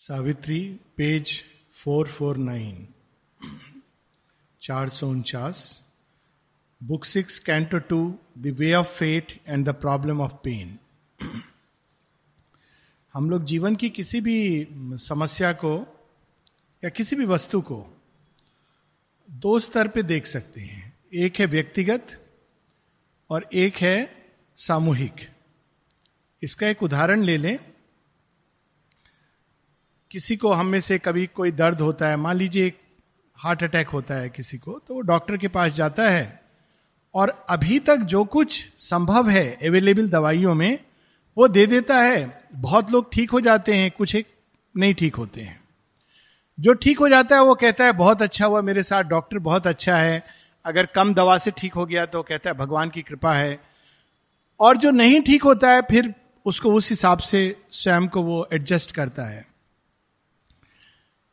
Savitri, page four four nine, चार सौ उनचास, book six canto two, the way of fate and the problem of pain. हम लोग जीवन की किसी भी समस्या को या किसी भी वस्तु को दो स्तर पे देख सकते हैं। एक है व्यक्तिगत और एक है सामूहिक। इसका एक उदाहरण ले लें। किसी को हम में से कभी कोई दर्द होता है, मान लीजिए हार्ट अटैक होता है किसी को तो वो डॉक्टर के पास जाता है और अभी तक जो कुछ संभव है अवेलेबल दवाइयों में, वो दे देता है। बहुत लोग ठीक हो जाते हैं, कुछ एक नहीं ठीक होते हैं। जो ठीक हो जाता है, वो कहता है, बहुत अच्छा हुआ मेरे साथ, डॉक्टर बहुत अच्छा है। अगर कम दवा से ठीक हो गया तो कहता है, भगवान की कृपा है। और जो नहीं ठीक होता है, फिर उसको उस हिसाब से स्वयं को वो एडजस्ट करता है।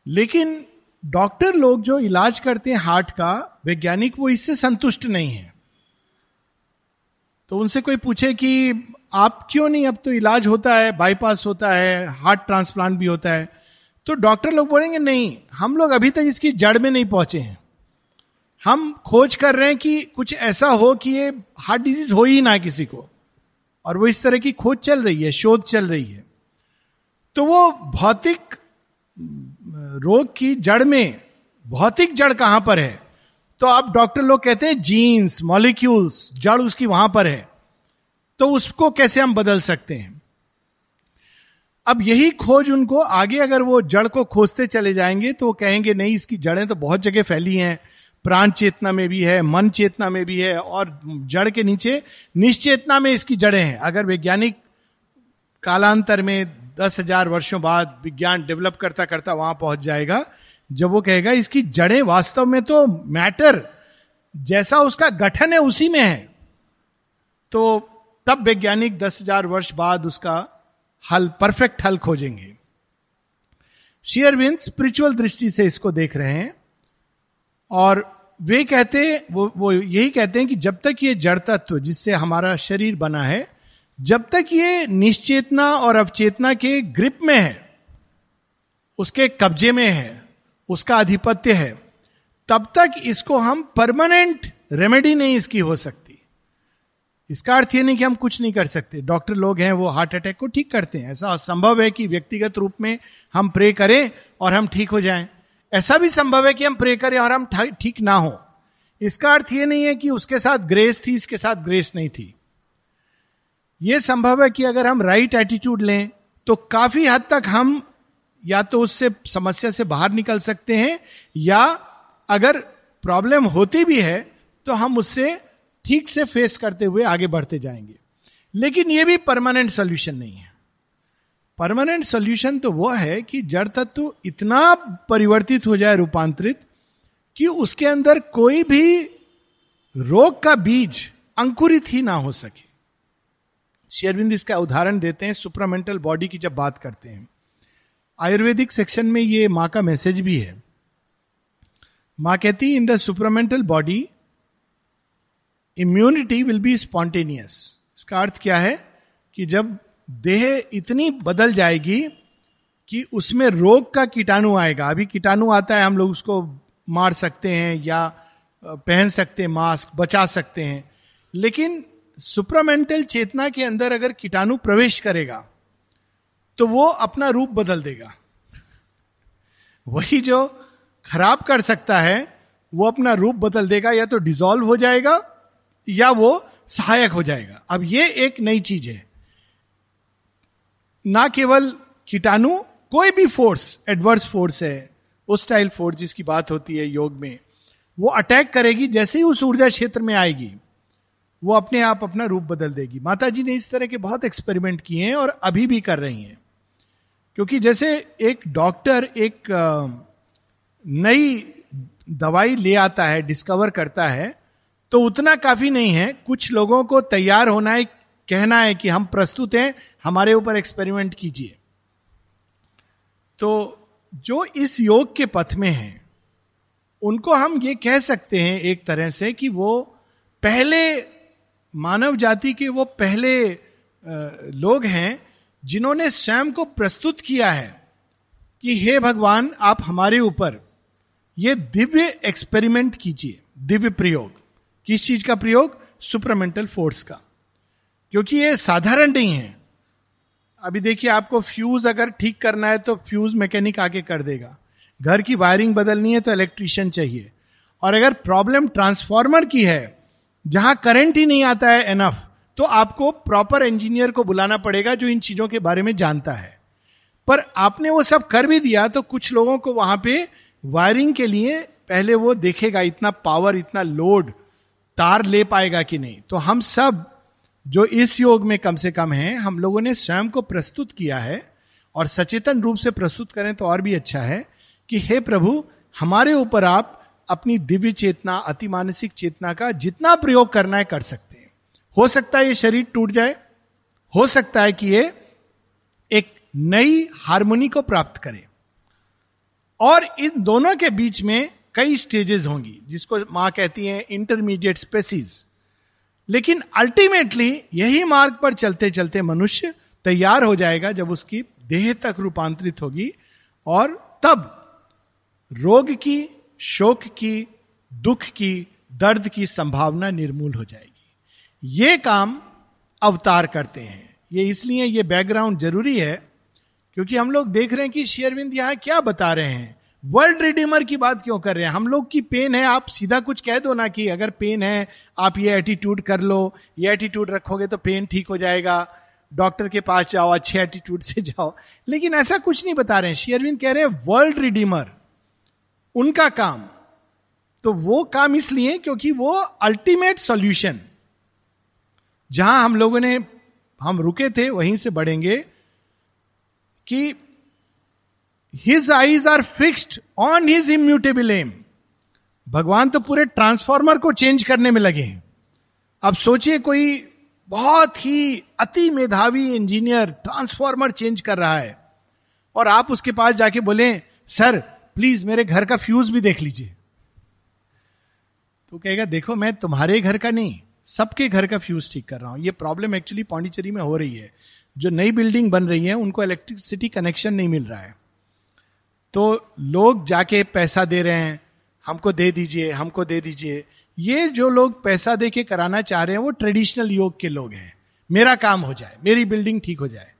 लेकिन डॉक्टर लोग जो इलाज करते हैं हार्ट का, वैज्ञानिक वो इससे संतुष्ट नहीं है। तो उनसे कोई पूछे कि आप क्यों नहीं, अब तो इलाज होता है बाईपास होता है, हार्ट ट्रांसप्लांट भी होता है। तो डॉक्टर लोग बोलेंगे, नहीं, हम लोग अभी तक इसकी जड़ में नहीं पहुँचे हैं। हम खोज कर रहे हैं कि कुछ ऐसा हो कि ये हार्ट डिज़ीज़ हो ही ना किसी को। और वो इस तरह की खोज चल रही है, शोध चल रही है। तो वो भौतिक रोग की जड़ में, भौतिक जड़ कहाँ पर है? तो अब डॉक्टर लोग कहते हैं जीन्स मॉलिक्यूल्स जड़ उसकी वहाँ पर है। तो उसको कैसे हम बदल सकते हैं? अब यही खोज उनको, आगे अगर वो जड़ को खोजते चले जाएँगे तो वो कहेंगे, नहीं, इसकी जड़ें तो बहुत जगह फैली हैं। प्राण चेतना में भी है, मन चेतना में भी है और जड़ के नीचे निश्चेतना में इसकी जड़ें हैं। अगर वैज्ञानिक कालांतर में दस हज़ार वर्षों बाद विज्ञान डेवलप करता करता वहाँ पहुँच जाएगा। जब वो कहेगा, इसकी जड़ें वास्तव में तो मैटर जैसा उसका गठन है उसी में है। तो तब वैज्ञानिक दस हज़ार वर्ष बाद उसका हल, परफेक्ट हल खोजेंगे। शेयरविंद स्पिरिचुअल दृष्टि से इसको देख रहे हैं और वे कहते वो वो यही कहते हैं कि जब तक ये जड़ तत्व जिससे हमारा शरीर बना है जब तक ये निश्चेतना और अवचेतना के ग्रिप में है, उसके कब्जे में है, उसका आधिपत्य है, तब तक इसको हम परमानेंट रेमेडी नहीं इसकी हो सकती। इसका अर्थ ये नहीं कि हम कुछ नहीं कर सकते। डॉक्टर लोग हैं, वो हार्ट अटैक को ठीक करते हैं। ऐसा संभव है कि व्यक्तिगत रूप में हम प्रे करें और हम ठीक हो जाएँ। ऐसा भी संभव है कि हम प्रे करें और हम ठीक ना हो। इसका अर्थ ये नहीं है कि उसके साथ ग्रेस थी, इसके साथ ग्रेस नहीं थी। यह संभव है कि अगर हम राइट एटीट्यूड लें तो काफ़ी हद तक हम या तो उससे, समस्या से बाहर निकल सकते हैं, या अगर प्रॉब्लम होती भी है तो हम उससे ठीक से फेस करते हुए आगे बढ़ते जाएँगे। लेकिन यह भी परमानेंट सोल्यूशन नहीं है। परमानेंट सोल्यूशन तो वह है कि जड़ तत्व इतना परिवर्तित हो जाए रूपांतरित कि उसके अंदर कोई भी रोग का बीज अंकुरित ही ना हो सके। शेयरविंद इसका उदाहरण देते हैं सुपरामेंटल बॉडी की जब बात करते हैं। आयुर्वेदिक सेक्शन में ये माँ का मैसेज भी है। माँ कहती in the supramental body immunity will be spontaneous इसका अर्थ क्या है? कि जब देह इतनी बदल जाएगी कि उसमें रोग का कीटाणु आएगा। अभी कीटाणु आता है, हम लोग उसको मार सकते हैं या पहन सकते हैं, मास्क, बचा सकते हैं। लेकिन सुप्रामेंटल चेतना के अंदर अगर कीटाणु प्रवेश करेगा तो वो अपना रूप बदल देगा। वही जो खराब कर सकता है, वो अपना रूप बदल देगा, या तो डिजोल्व हो जाएगा, या वो सहायक हो जाएगा। अब ये एक नई चीज़ है। ना केवल कीटाणु, कोई भी फोर्स एडवर्स फोर्स है उस स्टाइल फोर्स जिसकी बात होती है योग में, वो अटैक करेगी, जैसे ही उस ऊर्जा क्षेत्र में आएगी। वो अपने आप अपना रूप बदल देगी। माता जी ने इस तरह के बहुत एक्सपेरिमेंट किए हैं और अभी भी कर रही हैं। क्योंकि जैसे एक डॉक्टर एक नई दवाई ले आता है डिस्कवर करता है तो उतना काफ़ी नहीं है। कुछ लोगों को तैयार होना है, कहना है कि हम प्रस्तुत हैं, हमारे ऊपर एक्सपेरिमेंट कीजिए। तो जो इस योग के पथ में हैं, उनको हम ये कह सकते हैं एक तरह से कि वो पहले मानव जाति के वो पहले लोग हैं जिन्होंने स्वयं को प्रस्तुत किया है कि हे भगवान, आप हमारे ऊपर ये दिव्य एक्सपेरिमेंट कीजिए, दिव्य प्रयोग। किस चीज़ का प्रयोग? सुपरमेंटल फोर्स का। क्योंकि ये साधारण नहीं है। अभी देखिए, आपको फ्यूज अगर ठीक करना है तो फ्यूज मैकेनिक आके कर देगा। घर की वायरिंग बदलनी है तो इलेक्ट्रिशियन चाहिए। और अगर प्रॉब्लम ट्रांसफॉर्मर की है जहाँ करंट ही नहीं आता है एनफ तो आपको प्रॉपर इंजीनियर को बुलाना पड़ेगा जो इन चीज़ों के बारे में जानता है। पर आपने वो सब कर भी दिया तो कुछ लोगों को वहाँ पे वायरिंग के लिए पहले वो देखेगा इतना पावर इतना लोड तार ले पाएगा कि नहीं। तो हम सब जो इस योग में कम से कम है, हम लोगों ने स्वयं को प्रस्तुत किया है, और सचेतन रूप से प्रस्तुत करें तो और भी अच्छा है कि, हे प्रभु, हमारे ऊपर आप अपनी दिव्य चेतना, अति मानसिक चेतना का जितना प्रयोग करना है, कर सकते हैं। हो सकता है ये शरीर टूट जाए, हो सकता है कि ये एक नई हारमोनी को प्राप्त करे। और इन दोनों के बीच में कई स्टेजेस होंगी, जिसको माँ कहती हैं इंटरमीडिएट स्पेसीज लेकिन अल्टीमेटली यही मार्ग पर चलते चलते मनुष्य तैयार हो जाएगा जब उसकी देह तक रूपांतरित होगी, और तब रोग की शोक की, दुख की, दर्द की संभावना निर्मूल हो जाएगी। ये काम अवतार करते हैं। ये इसलिए ये बैकग्राउंड ज़रूरी है, क्योंकि हम लोग देख रहे हैं कि शेयरविंद यहाँ क्या बता रहे हैं। वर्ल्ड रिडीमर की बात क्यों कर रहे हैं? हम लोग की पेन है, आप सीधा कुछ कह दो ना कि अगर पेन है, आप ये एटीट्यूड कर लो। ये एटीट्यूड रखोगे तो पेन ठीक हो जाएगा। डॉक्टर के पास जाओ, अच्छे एटीट्यूड से जाओ। लेकिन ऐसा कुछ नहीं बता रहे हैं। शेयरविंद कह रहे हैं वर्ल्ड रिडीमर उनका काम। तो वो काम इसलिए क्योंकि वो अल्टीमेट सॉल्यूशन जहाँ हम लोगों ने, हम रुके थे, वहीं से बढ़ेंगे कि his eyes are fixed on his immutable aim भगवान तो पूरे ट्रांसफॉर्मर को चेंज करने में लगे हैं। अब सोचिए कोई बहुत ही अति मेधावी इंजीनियर ट्रांसफॉर्मर चेंज कर रहा है। और आप उसके पास जाके बोले, सर प्लीज़ मेरे घर का फ्यूज भी देख लीजिए। तो कहेगा, देखो, मैं तुम्हारे घर का नहीं, सबके घर का फ्यूज ठीक कर रहा हूँ। ये प्रॉब्लम एक्चुअली पांडिचेरी में हो रही है। जो नई बिल्डिंग बन रही है, उनको इलेक्ट्रिसिटी कनेक्शन नहीं मिल रहा है। तो लोग जाके पैसा दे रहे हैं, हमको दे दीजिए, हमको दे दीजिए। ये जो लोग पैसा दे के कराना चाह रहे हैं, वो ट्रेडिशनल योग के लोग हैं। मेरा काम हो जाए, मेरी बिल्डिंग ठीक हो जाए।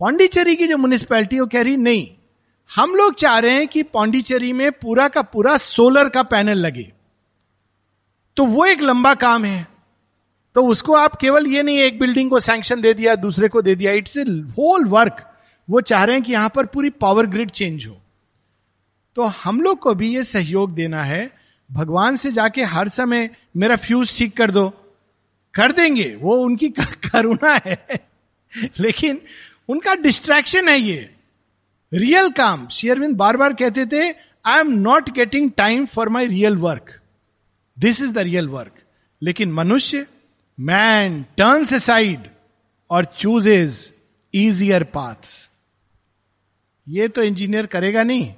पांडिचेरी की जो म्यूनिसपैलिटी वो कह रही, नहीं हम लोग चाह रहे हैं कि पौंडीचेरी में पूरा का पूरा सोलर का पैनल लगे। तो वो एक लंबा काम है। तो उसको आप केवल ये नहीं, एक बिल्डिंग को सैंक्शन दे दिया, दूसरे को दे दिया। इट्स ए होल वर्क वो चाह रहे हैं कि यहाँ पर पूरी पावर ग्रिड चेंज हो। तो हम लोग को भी ये सहयोग देना है। भगवान से जाके हर समय मेरा फ्यूज ठीक कर दो। कर देंगे। वो उनकी करुणा है। लेकिन उनका डिस्ट्रैक्शन है ये। रियल काम। शेयरविंद बार बार कहते थे I am not getting time for my real work this is the real work लेकिन मनुष्य मैन टर्न्स ए साइड और चूज़ इज़ इजियर पाथ्स ये तो इंजीनियर करेगा नहीं।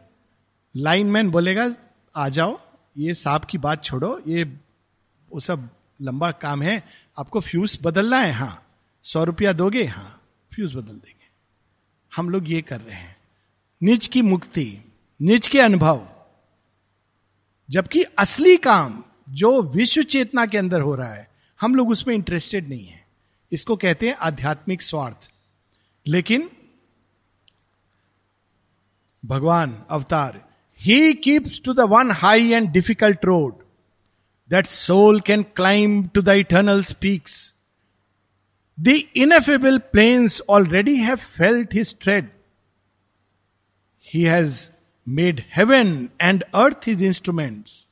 लाइनमैन बोलेगा, आ जाओ, ये सांप की बात छोड़ो, ये, वो सब लंबा काम है, आपको फ्यूज बदलना है। हाँ सौ रुपया दोगे? हाँ फ्यूज बदल देंगे। हम लोग ये कर रहे हैं। निज की मुक्ति, निज के अनुभव, जबकि असली काम जो विश्व चेतना के अंदर हो रहा है, हम लोग उसमें इंटरेस्टेड नहीं है। इसको कहते हैं आध्यात्मिक स्वार्थ। लेकिन भगवान अवतार ही keeps to the one high and difficult road that soul can climb to the eternal speaks the ineffable planes already have felt his tread he has made heaven and earth his instruments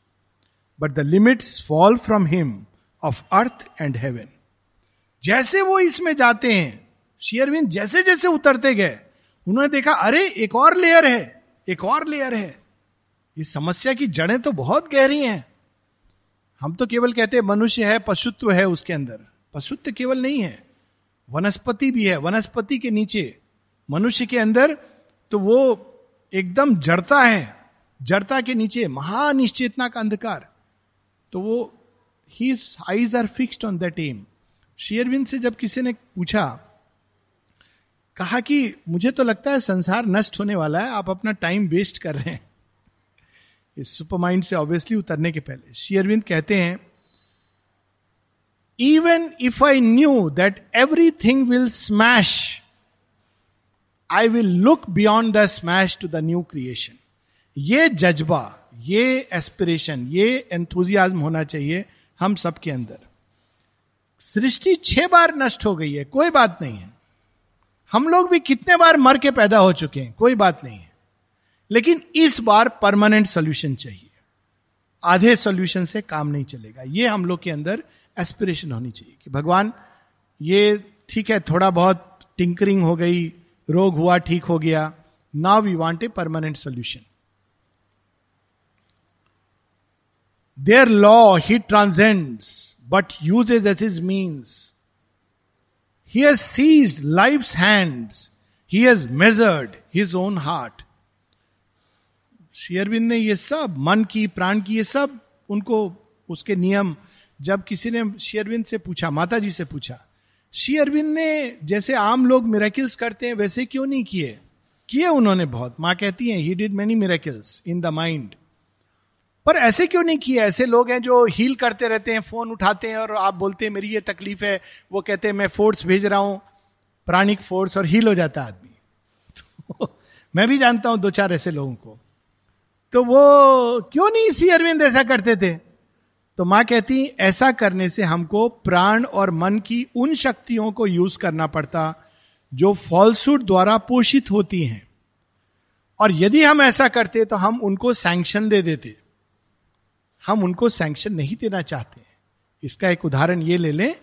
but the limits fall from him of earth and heaven जैसे वो इसमें जाते हैं, शेयरविंद जैसे जैसे उतरते गए, उन्होंने देखा, अरे, एक और लेयर है, एक और लेयर है। इस समस्या की जड़ें तो बहुत गहरी हैं। हम तो केवल कहते हैं, मनुष्य है, पशुत्व है उसके अंदर। पशुत्व केवल नहीं है, वनस्पति भी है, वनस्पति के नीचे। मनुष्य के अंदर तो वो एकदम जड़ता है, जड़ता के नीचे महानिश्चेतना का अंधकार। तो वो ही eyes are fixed on that aim शेयरविंद से जब किसी ने पूछा, कहा कि मुझे तो लगता है संसार नष्ट होने वाला है, आप अपना टाइम वेस्ट कर रहे हैं। इस सुपर माइंड से ऑब्वियसली उतरने के पहले शेयरविंद कहते हैं even if I knew that everything will smash I will look beyond the smash to the new creation ये जज्बा, ये एस्पिरेशन ये एंथुजियाज्म होना चाहिए हम सबके अंदर। सृष्टि छह बार नष्ट हो गई है, कोई बात नहीं है। हम लोग भी कितने बार मर के पैदा हो चुके हैं, कोई बात नहीं है। लेकिन इस बार परमानेंट सोल्यूशन चाहिए। आधे सोल्यूशन से काम नहीं चलेगा। ये हम लोग के अंदर एस्पिरेशन होनी चाहिए कि भगवान, ये ठीक है, थोड़ा बहुत टिंकरिंग हो गई रोग हुआ, ठीक हो गया। Now we want a permanent solution there law he transcends but usage S is means he has seize life hands he has measured his own heart शेयरविंद ने ये सब, मन की, प्राण की, ये सब, उनको उसके नियम, जब किसी ने शेयरविंद से पूछा माता जी से पूछा श्री अरविंद ने जैसे आम लोग मेरेकिल्स करते हैं, वैसे क्यों नहीं किए? किए उन्होंने बहुत। माँ कहती हैं he did many miracles in the mind पर ऐसे क्यों नहीं किए? ऐसे लोग हैं जो हील करते रहते हैं फ़ोन उठाते हैं और आप बोलते हैं, मेरी ये तकलीफ़ है। वो कहते हैं, मैं फोर्स भेज रहा हूँ। प्राणिक फोर्स और हील हो जाता आदमी। तो मैं भी जानता हूँ दो चार ऐसे लोगों को। तो वो क्यों नहीं सी अरविंद ऐसा करते थे? तो माँ कहती, ऐसा करने से हमको प्राण और मन की उन शक्तियों को यूज़ करना पड़ता, जो फॉल्सूट द्वारा पोषित होती हैं। और यदि हम ऐसा करते तो हम उनको सैंक्शन दे देते। हम उनको सैंक्शन नहीं देना चाहते इसका एक उदाहरण ये ले लें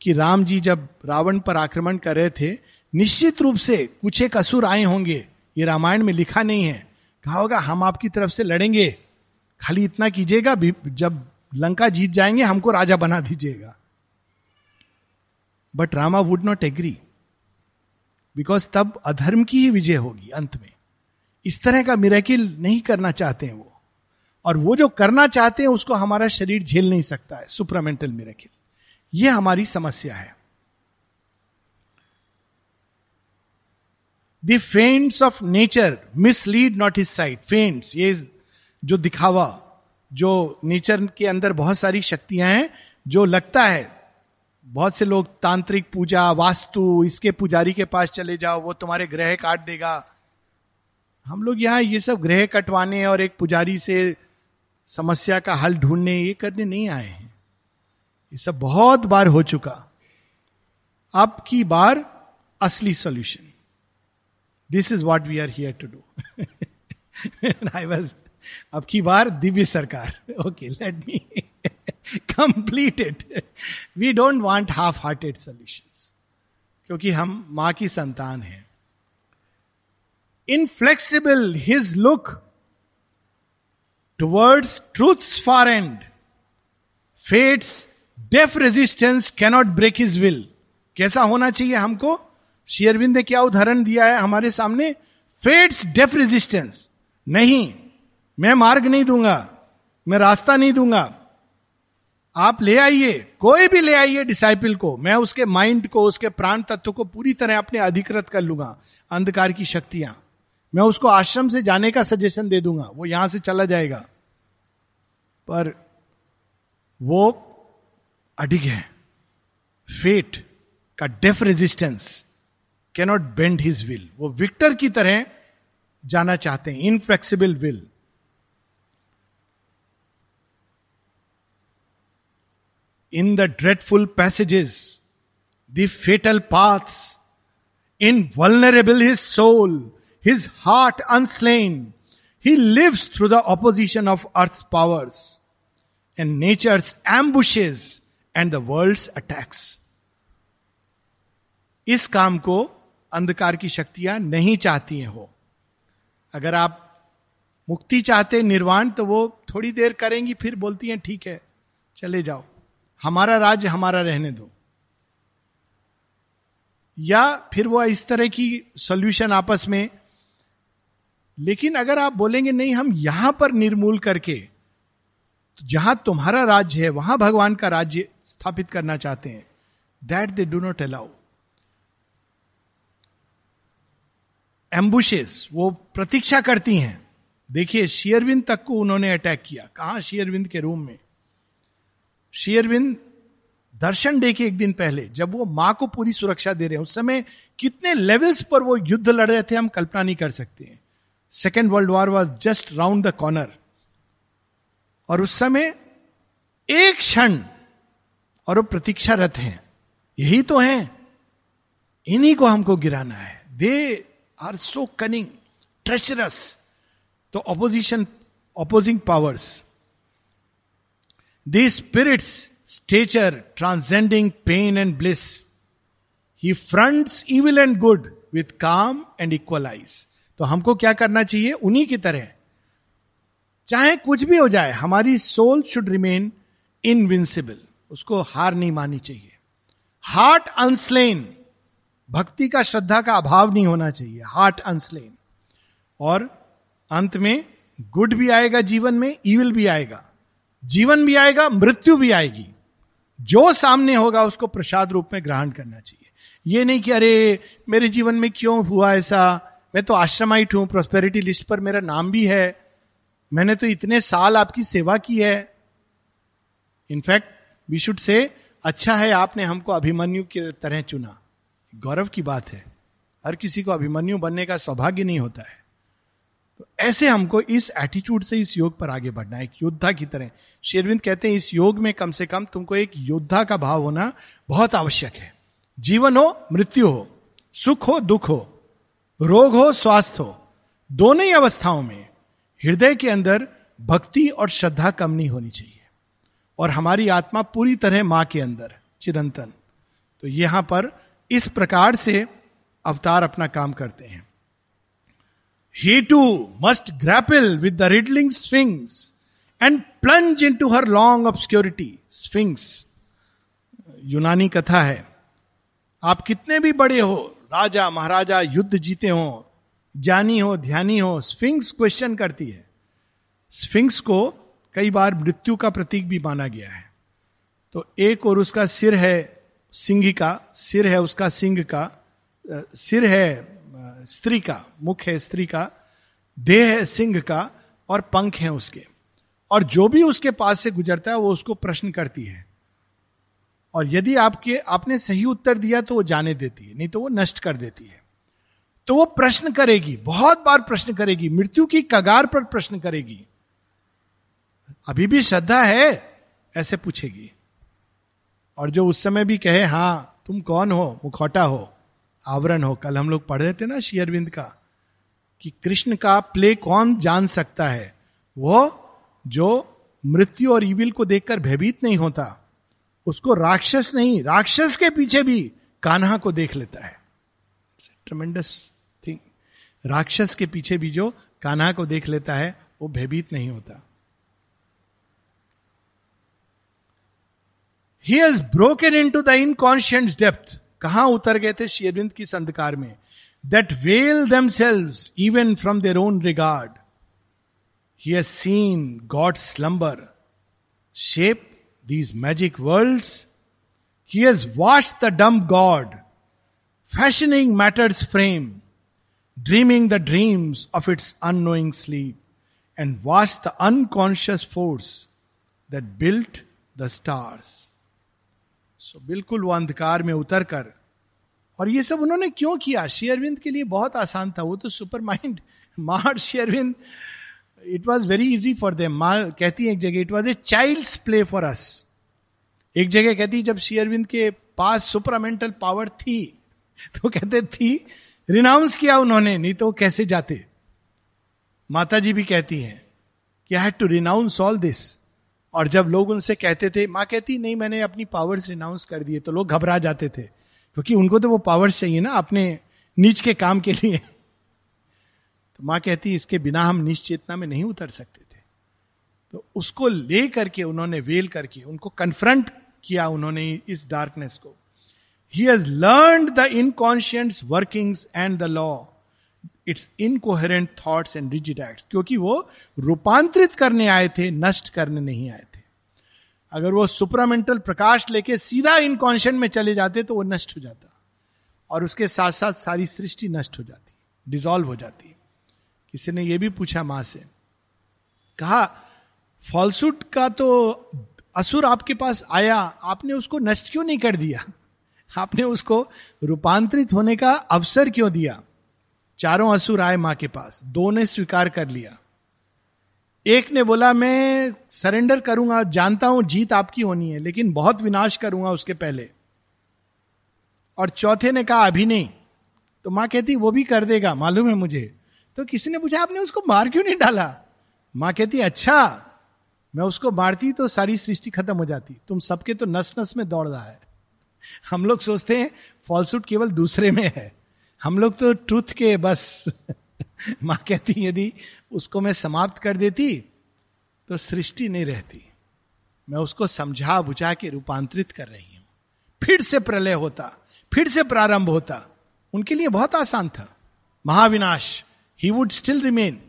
कि राम जी जब रावण पर आक्रमण कर रहे थे, निश्चित रूप से कुछ एक असुर आए होंगे। ये रामायण में लिखा नहीं है। कहा होगा, हम आपकी तरफ़ से लड़ेंगे। खाली इतना कीजिएगा जब लंका जीत जाएँगे, हमको राजा बना दीजिएगा। But Rama would not agree because तब अधर्म की ही विजय होगी अंत में। इस तरह का मिराकिल नहीं करना चाहते हैं वो। और वो जो करना चाहते हैं, उसको हमारा शरीर झेल नहीं सकता है सुपरामेंटल मिराकिल ये हमारी समस्या है। The feints of nature mislead not his sight feints ये जो दिखावा जो नेचर के अंदर बहुत सारी शक्तियाँ हैं, जो लगता है। बहुत से लोग तांत्रिक पूजा, वास्तु, इसके पुजारी के पास चले जाओ, वो तुम्हारे ग्रह काट देगा। हम लोग यहाँ ये सब ग्रह कटवाने और एक पुजारी से समस्या का हल ढूँढने ये करने नहीं आए हैं। ये सब बहुत बार हो चुका। अब की बार असली solution this is what we are here to do I was अब की बार दिव्य सरकार। Okay let me complete it we don't want half hearted solution क्योंकि हम माँ की संतान हैं। Inflexible his look towards truth's far end fate's deaf resistance cannot break his will कैसा होना चाहिए हमको? शेयरविंद ने क्या उदाहरण दिया है हमारे सामने? फेट्स डेफ रेजिस्टेंस नहीं। मैं मार्ग नहीं दूँगा, मैं रास्ता नहीं दूँगा। आप ले आइए, कोई भी ले आइए डिसाइपल को, मैं उसके माइंड को, उसके प्राण तत्व को पूरी तरह अपने अधिकृत कर लूँगा, अंधकार की शक्तियाँ। मैं उसको आश्रम से जाने का सजेशन दे दूँगा, वो यहाँ से चला जाएगा। पर वो अडिग है। फेट का deaf resistance cannot bend his will वो विक्टर की तरह जाना चाहते हैं inflexible will in the dreadful passages the fatal paths invulnerable his soul his heart unslain he lives through the opposition of earth powers and nature's ambushes and the world attacks इस काम को अंधकार की शक्तियाँ नहीं चाहती हैं हो अगर आप मुक्ति चाहते, निर्वाण तो वो थोड़ी देर करेंगी, फिर बोलती हैं, ठीक है, चले जाओ। हमारा राज्य हमारा रहने दो। या फिर वो इस तरह की सॉल्यूशन आपस में, लेकिन अगर आप बोलेंगे, नहीं, हम यहाँ पर निर्मूल करके तो जहाँ तुम्हारा राज्य है, वहाँ भगवान का राज्य स्थापित करना चाहते हैं that they do not allow ambushes वो प्रतीक्षा करती हैं। देखिए शेयरविंद तक को उन्होंने अटैक किया। कहा शेयरविंद के रूम में? शेयरविंद दर्शन डे के एक दिन पहले, जब वो माँ को पूरी सुरक्षा दे रहे हैं, उस समय कितने लेवल्स पर वो युद्ध लड़ रहे थे हम कल्पना नहीं कर सकते हैं। Second world war was just round the corner और उस समय एक क्षण और वो प्रतीक्षारत हैं। यही तो हैं। इन्हीं को हमको गिराना है। They are so cunning treacherous तो opposition opposing powers the spirit's stature transcending pain and bliss he fronts evil and good with calm and equalize तो हमको क्या करना चाहिए? उन्हीं की तरह। चाहे कुछ भी हो जाए, हमारी सोल शुड रिमेन इनविंसिबल उसको हार नहीं माननी चाहिए। हार्ट अनस्लेन भक्ति का, श्रद्धा का अभाव नहीं होना चाहिए। हार्ट अनस्लेन और अंत में गुड भी आएगा जीवन में ईविल भी आएगा। जीवन भी आएगा, मृत्यु भी आएगी। जो सामने होगा, उसको प्रसाद रूप में ग्रहण करना चाहिए। ये नहीं कि, अरे, मेरे जीवन में क्यों हुआ ऐसा? मैं तो आश्रमाइट हूँ प्रोस्पेरिटी लिस्ट पर मेरा नाम भी है। मैंने तो इतने साल आपकी सेवा की है। इनफैक्ट वी शुड से अच्छा है, आपने हमको अभिमन्यु की तरह चुना। गौरव की बात है। हर किसी को अभिमन्यु बनने का सौभाग्य नहीं होता है। तो ऐसे हमको इस एटीट्यूड से इस योग पर आगे बढ़ना है। एक योद्धा की तरह। शेरविंद कहते हैं, इस योग में कम से कम तुमको एक योद्धा का भाव होना बहुत आवश्यक है। जीवन हो, मृत्यु हो, सुख हो, दुख हो, रोग हो, स्वास्थ्य हो, दोनों ही अवस्थाओं में हृदय के अंदर भक्ति और श्रद्धा कम नहीं होनी चाहिए। और हमारी आत्मा पूरी तरह माँ के अंदर, चिरंतन। तो यहाँ पर इस प्रकार से अवतार अपना काम करते हैं। Too must grapple with the riddling sphinx and plunge into her long obscurity sphinx यूनानी कथा है आप कितने भी बड़े हो, राजा, महाराजा, युद्ध जीते हो, ज्ञानी हो, ध्यानी हो स्फिंक्स क्वेश्चन करती है। स्फिंक्स को कई बार मृत्यु का प्रतीक भी माना गया है। तो एक और उसका सिर है सिंह का, सिर है उसका सिंह का सिर है स्त्री का, मुख है स्त्री का, देह है सिंह का और पंख है उसके। और जो भी उसके पास से गुजरता है, वो उसको प्रश्न करती है। और यदि आपके, आपने सही उत्तर दिया तो वो जाने देती है, नहीं तो वो नष्ट कर देती है। तो वो प्रश्न करेगी, बहुत बार प्रश्न करेगी, मृत्यु की कगार पर प्रश्न करेगी। अभी भी श्रद्धा है, ऐसे पूछेगी। और जो उस समय भी कहे, हाँ, तुम कौन हो? मुखौटा हो। आवरण हो। कल हम लोग पढ़ रहे थे ना शेयरविंद का, कि कृष्ण का प्ले कौन जान सकता है? वो जो मृत्यु और ईविल को देखकर भयभीत नहीं होता, उसको राक्षस नहीं, राक्षस के पीछे भी कान्हा को देख लेता है। ट्रमेंडस थिंग राक्षस के पीछे भी जो कान्हा को देख लेता है, वो भयभीत नहीं होता। He has broken into the inconscient depth कहाँ उतर गए थे शेरविंद की संधकार में? That veil themselves even from their own regard he seen God slumber shape these magic world he has watched the dumb God fashioning matter's frame dreaming the dreams of its unknowing sleep and watched the unconscious force that built the stars so बिल्कुल वो अंधकार में उतर कर और ये सब उन्होंने क्यों किया? शेयरविंद के लिए बहुत आसान था। वो तो सुपर माइंड मार शेयरविंद it was very easy for them कहती है एक जगह it was a child play for us एक जगह कहती, जब शेयरविंद के पास सुपरामेंटल पावर थी तो कहते, थी रिनाउंस किया उन्होंने, नहीं तो कैसे जाते? माता जी भी कहती हैं कि I had to renounce all this और जब लोग उनसे कहते थे, माँ कहती, नहीं, मैंने अपनी पावर्स रिनाउंस कर दिए तो लोग घबरा जाते थे, क्योंकि उनको तो वो पावर्स चाहिए ना अपने नीच के काम के लिए। तो माँ कहती, इसके बिना हम निश्चेतना में नहीं उतर सकते थे। तो उसको ले करके उन्होंने वेल करके, उनको कन्फ्रंट किया उन्होंने इस डार्कनेस को। He has learn the inconscient's workings and the law its incoherent thoughts and rigid act क्योंकि वो रूपांतरित करने आए थे, नष्ट करने नहीं आए थे। अगर वो सुपरामेंटल प्रकाश लेके सीधा इनकॉन्शियंट में चले जाते तो वो नष्ट हो जाता, और उसके साथ साथ सारी सृष्टि नष्ट हो जाती डिजॉल्व हो जाती। किसी ने यह भी पूछा माँ से, कहा, फॉल्सूट का तो असुर आपके पास आया, आपने उसको नष्ट क्यों नहीं कर दिया? आपने उसको रूपांतरित होने का अवसर क्यों दिया? चारों असुर आए माँ के पास। दो ने स्वीकार कर लिया। एक ने बोला, मैं सरेंडर करूँगा, जानता हूँ जीत आपकी होनी है, लेकिन बहुत विनाश करूँगा उसके पहले। और चौथे ने कहा, अभी नहीं। तो माँ कहती, वो भी कर देगा, मालूम है मुझे। तो किसी ने पूछा, आपने उसको मार क्यों नहीं डाला? माँ कहती अच्छा मैं उसको मारती तो सारी सृष्टि खत्म हो जाती। तुम सबके तो नस नस में दौड़ रहा है। हम लोग सोचते हैं फॉल्सूट केवल दूसरे में है। हम लोग तो ट्रूथ के बस माँ कहती यदि उसको मैं समाप्त कर देती तो सृष्टि नहीं रहती। मैं उसको समझा बुझा के रूपांतरित कर रही हूँ। फिर से प्रलय होता, फिर से प्रारंभ होता। उनके लिए बहुत आसान था। महाविनाश ही वुड स्टिल रिमेन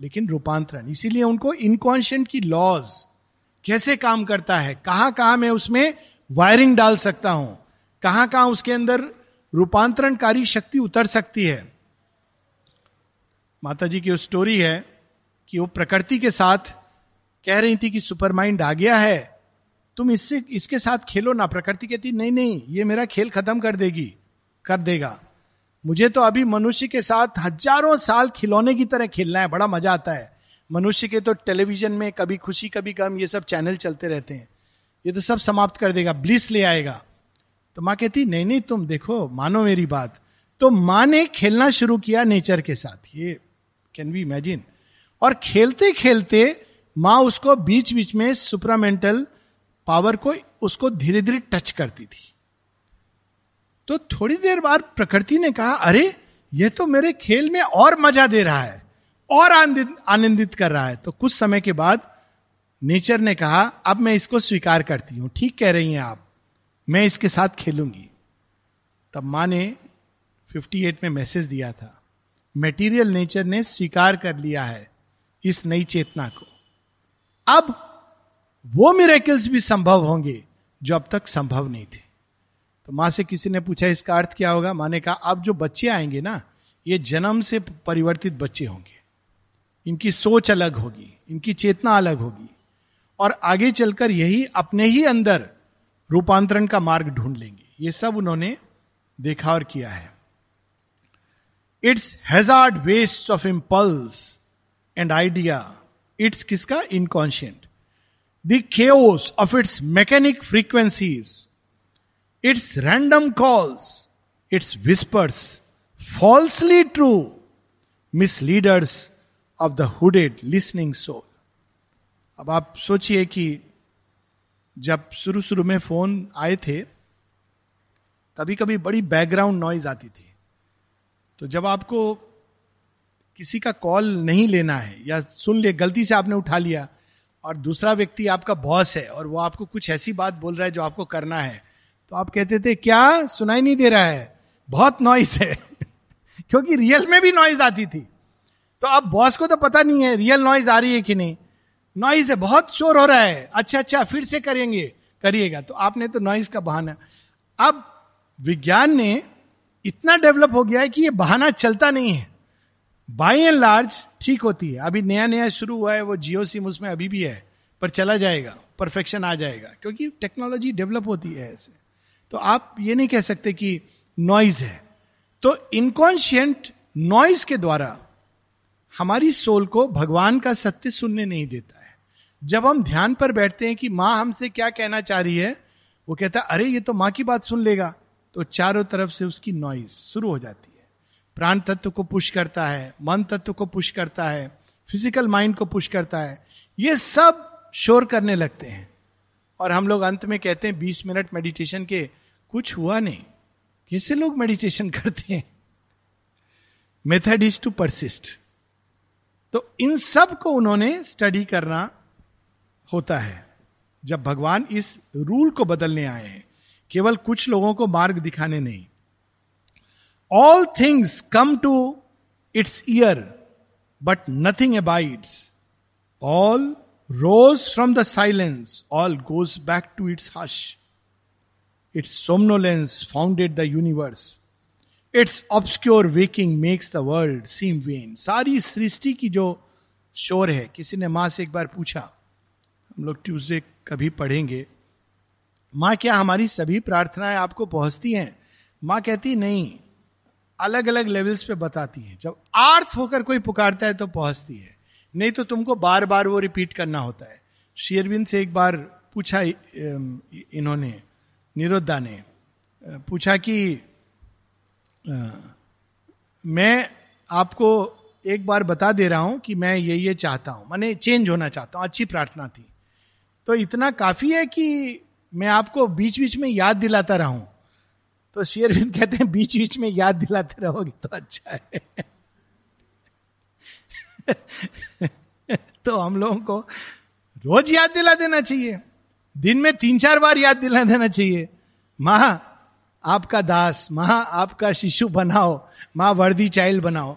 लेकिन रूपांतरण। इसीलिए उनको इनकॉन्शियंट की लॉज कैसे काम करता है कहाँ कहाँ मैं उसमें वायरिंग डाल सकता हूँ कहाँ कहाँ उसके अंदर रूपांतरणकारी शक्ति उतर सकती है। माता जी की वो स्टोरी है कि वो प्रकृति के साथ कह रही थी कि सुपर माइंड आ गया है, तुम इससे, इसके साथ खेलो ना। प्रकृति कहती, नहीं नहीं, ये मेरा खेल खत्म कर देगी, कर देगा। मुझे तो अभी मनुष्य के साथ हज़ारों साल खिलौने की तरह खेलना है, बड़ा मज़ा आता है। मनुष्य के तो टेलीविज़न में कभी खुशी, कभी गम, ये सब चैनल चलते रहते हैं। ये तो सब समाप्त कर देगा ब्लिस ले आएगा। तो माँ कहती, नहीं नहीं, तुम देखो, मानो मेरी बात। तो माँ ने खेलना शुरू किया नेचर के साथ। ये कैन वी इमेजिन। और खेलते खेलते माँ उसको बीच बीच में सुपरामेंटल पावर को, उसको धीरे धीरे टच करती थी। तो थोड़ी देर बाद प्रकृति ने कहा, अरे, ये तो मेरे खेल में और मज़ा दे रहा है, और आनंदित कर रहा है। तो कुछ समय के बाद नेचर ने कहा, अब मैं इसको स्वीकार करती हूँ। ठीक कह रही हैं आप। मैं इसके साथ खेलूँगी। तब माँ ने 58 में मैसेज दिया था। मेटीरियल नेचर ने स्वीकार कर लिया है इस नई चेतना को। अब वो मिरेकल्स भी संभव होंगे जो अब तक संभव नहीं थे। तो माँ से किसी ने पूछा, इसका अर्थ क्या होगा? माँ ने कहा, अब जो बच्चे आएँगे ना, ये जन्म से परिवर्तित बच्चे होंगे। इनकी सोच अलग होगी, इनकी चेतना अलग होगी। और आगे चलकर यही अपने ही अंदर रूपांतरण का मार्ग ढूंढ लेंगे। ये सब उन्होंने देखा और किया है। Its hazard waste of impulse and idea its किसका? Inconscient the chaos of its mechanic frequencies its random calls its whispers falsely true misleaders of the hooded listening soul अब आप सोचिए कि जब शुरू शुरू में फ़ोन आए थे कभी कभी बड़ी बैकग्राउंड नॉइज़ आती थी। तो जब आपको किसी का कॉल नहीं लेना है या सुन ले गलती से आपने उठा लिया और दूसरा व्यक्ति आपका बॉस है और वो आपको कुछ ऐसी बात बोल रहा है जो आपको करना है तो आप कहते थे, क्या? सुनाई नहीं दे रहा है। बहुत नॉइस है। क्योंकि रियल में भी नॉइज़ आती थी। तो अब बॉस को तो पता नहीं है रियल नॉइज़ आ रही है कि नहीं। नॉइज़ है, बहुत शोर हो रहा है। अच्छा अच्छा फिर से करेंगे, करिएगा। तो आपने तो नॉइज़ का बहाना। अब विज्ञान ने इतना डेवलप हो गया है कि ये बहाना चलता नहीं है। बाई एंड लार्ज ठीक होती है। अभी नया नया शुरू हुआ है, वो जियो सिम उसमें अभी भी है, पर चला जाएगा परफेक्शन आ जाएगा, क्योंकि टेक्नोलॉजी डेवलप होती है ऐसे। तो आप ये नहीं कह सकते कि नॉइज़ है। तो इनकॉन्शियंट नॉइज़ के द्वारा हमारी सोल को भगवान का सत्य सुनने नहीं देता। जब हम ध्यान पर बैठते हैं कि माँ हमसे क्या कहना चाह रही है, वो कहता है, अरे, ये तो माँ की बात सुन लेगा। तो चारों तरफ़ से उसकी नॉइज़ शुरू हो जाती है। प्राण तत्व को पुश करता है, मन तत्व को पुश करता है फ़िज़िकल माइंड को पुश करता है। ये सब शोर करने लगते हैं। और हम लोग अंत में कहते हैं, बीस मिनट मेडिटेशन के कुछ हुआ नहीं। कैसे लोग मेडिटेशन करते हैं? मेथड इज़ टू परसिस्ट तो इन सबको उन्होंने स्टडी करना होता है। जब भगवान इस रूल को बदलने आए हैं, केवल कुछ लोगों को मार्ग दिखाने नहीं। All things come to its ear but nothing abides all rose from the silence all goes back to its hush its somnolence founded the universe its obscure waking makes the world seem vain सारी सृष्टि की जो शोर है, किसी ने माँ से एक बार पूछा हम लोग ट्यूसडे कभी पढ़ेंगे। माँ, क्या हमारी सभी प्रार्थनाएँ आपको पहुँचती हैं? माँ कहती, नहीं। अलग अलग लेवल्स पे बताती है। जब आर्थ होकर कोई पुकारता है तो पहुँचती है। नहीं तो तुमको बार बार वो रिपीट करना होता है। शेरविंद से एक बार पूछा इन्होंने, निरुद्धा ने, पूछा कि मैं आपको एक बार बता दे रहा हूँ कि मैं ये ये चाहता हूँ। मैंने चेंज होना चाहता हूँ। अच्छी प्रार्थना थी। तो इतना काफ़ी है कि मैं आपको बीच बीच में याद दिलाता रहूँ। तो शेयरविंद कहते हैं बीच बीच में याद दिलाते रहोगे तो अच्छा है। तो हम लोगों को रोज याद दिला देना चाहिए। दिन में तीन चार बार याद दिला देना चाहिए। माँ, आपका दास, माँ, आपका शिशु बनाओ, माँ वर्दी चाइल्ड बनाओ।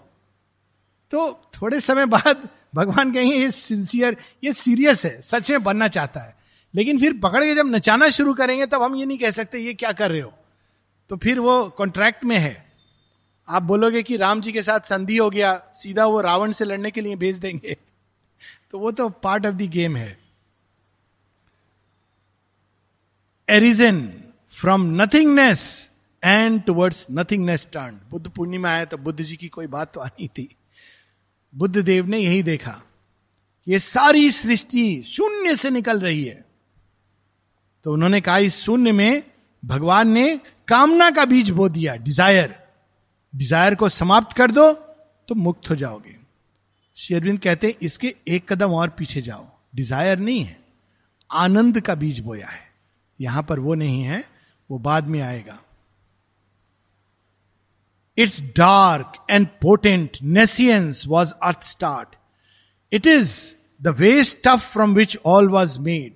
तो थोड़े समय बाद भगवान कहेंगे, ये सिंसियर ये सीरियस है, सच में बनना चाहता है। लेकिन फिर पकड़ के जब नचाना शुरू करेंगे, तब हम ये नहीं कह सकते, ये क्या कर रहे हो? तो फिर वो कॉन्ट्रैक्ट में है। आप बोलोगे कि राम जी के साथ संधि हो गया, सीधा वो रावण से लड़ने के लिए भेज देंगे। तो वो तो पार्ट ऑफ़ द गेम है। Arisen from nothingness and towards nothingness turn Buddha Purnima आया तो बुद्ध जी की कोई बात तो आनी थी। बुद्ध देव ने यही देखा ये सारी सृष्टि शून्य से निकल रही है। तो उन्होंने कहा, इस शून्य में भगवान ने कामना का बीज बो दिया डिज़ायर डिज़ायर को समाप्त कर दो तो मुक्त हो जाओगे। शेरविंद कहते हैं इसके एक कदम और पीछे जाओ। डिज़ायर नहीं है, आनंद का बीज बोया है। यहाँ पर वो नहीं है, वो बाद में आएगा। Its dark and potent nescience was earth start it is the waste stuff from which all was made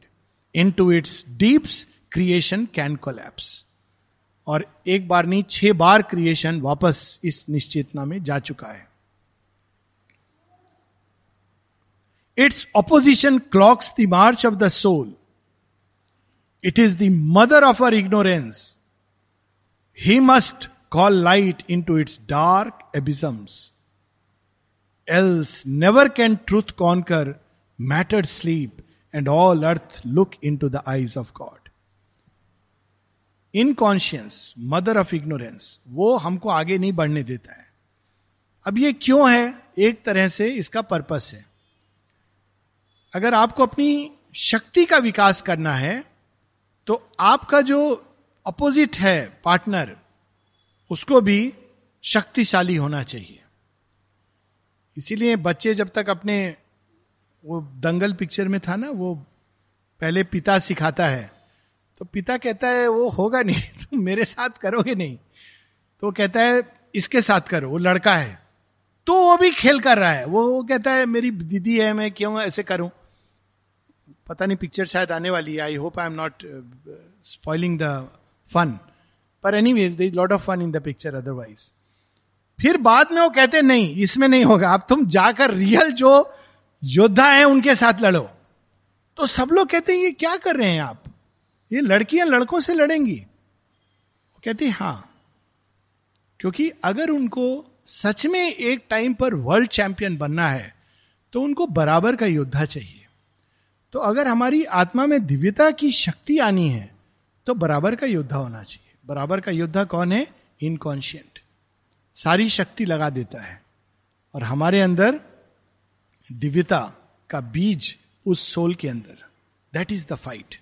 into its deeps creation can collapse और एक बार नहीं, छह बार क्रिएशन वापस इस निश्चेतना में जा चुका है। Its opposition cloaks the march of the soul it is the mother of our ignorance he must into its dark abysms else never can truth conquer matter sleep and all earth look into the eyes of God inconscience mother of ignorance वो हमको आगे नहीं बढ़ने देता है। अब ये क्यों है? एक तरह से इसका पर्पस है। अगर आपको अपनी शक्ति का विकास करना है तो आपका जो अपोजिट है पार्टनर उसको भी शक्तिशाली होना चाहिए। इसीलिए बच्चे जब तक अपने वो दंगल पिक्चर में था ना, वो पहले पिता सिखाता है तो पिता कहता है, वो होगा नहीं, तुम मेरे साथ करोगे नहीं। तो कहता है, इसके साथ करो, वो लड़का है। तो वो भी खेल कर रहा है। वो वो कहता है, मेरी दीदी है, मैं क्यों ऐसे करूँ? पता नहीं, पिक्चर शायद आने वाली है। I hope I am not spoiling the fun पर anyways there lot of fun in the picture otherwise फिर बाद में वो कहते, नहीं, इसमें नहीं होगा। अब तुम जाकर रियल जो योद्धा है, उनके साथ लड़ो। तो सब लोग कहते हैं, ये क्या कर रहे हैं आप? ये लड़कियाँ लड़कों से लड़ेंगी। वो कहती हाँ क्योंकि अगर उनको सच में एक टाइम पर वर्ल्ड चैंपियन बनना है तो उनको बराबर का योद्धा चाहिए। तो अगर हमारी आत्मा में दिव्यता की शक्ति आनी है तो बराबर का योद्धा होना चाहिए। बराबर का योद्धा कौन है? इनकॉन्शियंट सारी शक्ति लगा देता है। और हमारे अंदर दिव्यता का बीज उस सोल के अंदर। दैट इज़ द फाइट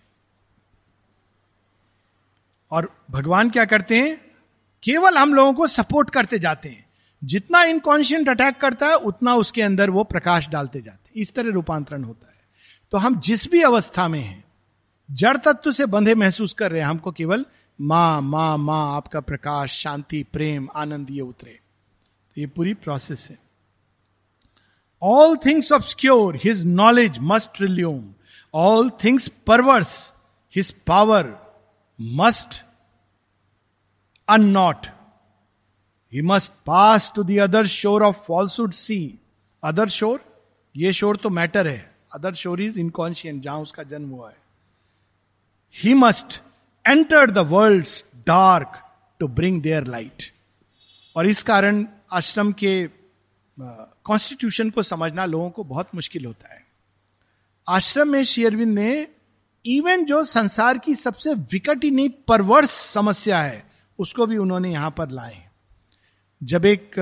और भगवान क्या करते हैं? केवल हम लोगों को सपोर्ट करते जाते हैं। जितना इनकॉन्शियंट अटैक करता है, उतना उसके अंदर वो प्रकाश डालते जाते हैं। इस तरह रूपांतरण होता है। तो हम जिस भी अवस्था में हैं, जड़ तत्व से बंधे महसूस कर रहे हैं, हमको केवल माँ माँ माँ, आपका प्रकाश, शांति, प्रेम, आनंद, ये उतरे। तो ये पूरी प्रोसेस है। All things obscure his knowledge must relume all things perverse his power must unknot. He must pass to the other shore of falsehood sea other shore ये शोर तो मैटर है। अदर शोर इज़ इनकॉन्शियंट जहाँ उसका जन्म हुआ है। He must enter the world dark to bring there light और इस कारण आश्रम के कॉन्स्टिट्यूशन को समझना लोगों को बहुत मुश्किल होता है। आश्रम में शेयरविंद ने इवन जो संसार की सबसे विकट ही नहीं परवर्स समस्या है, उसको भी उन्होंने यहाँ पर लाए। जब एक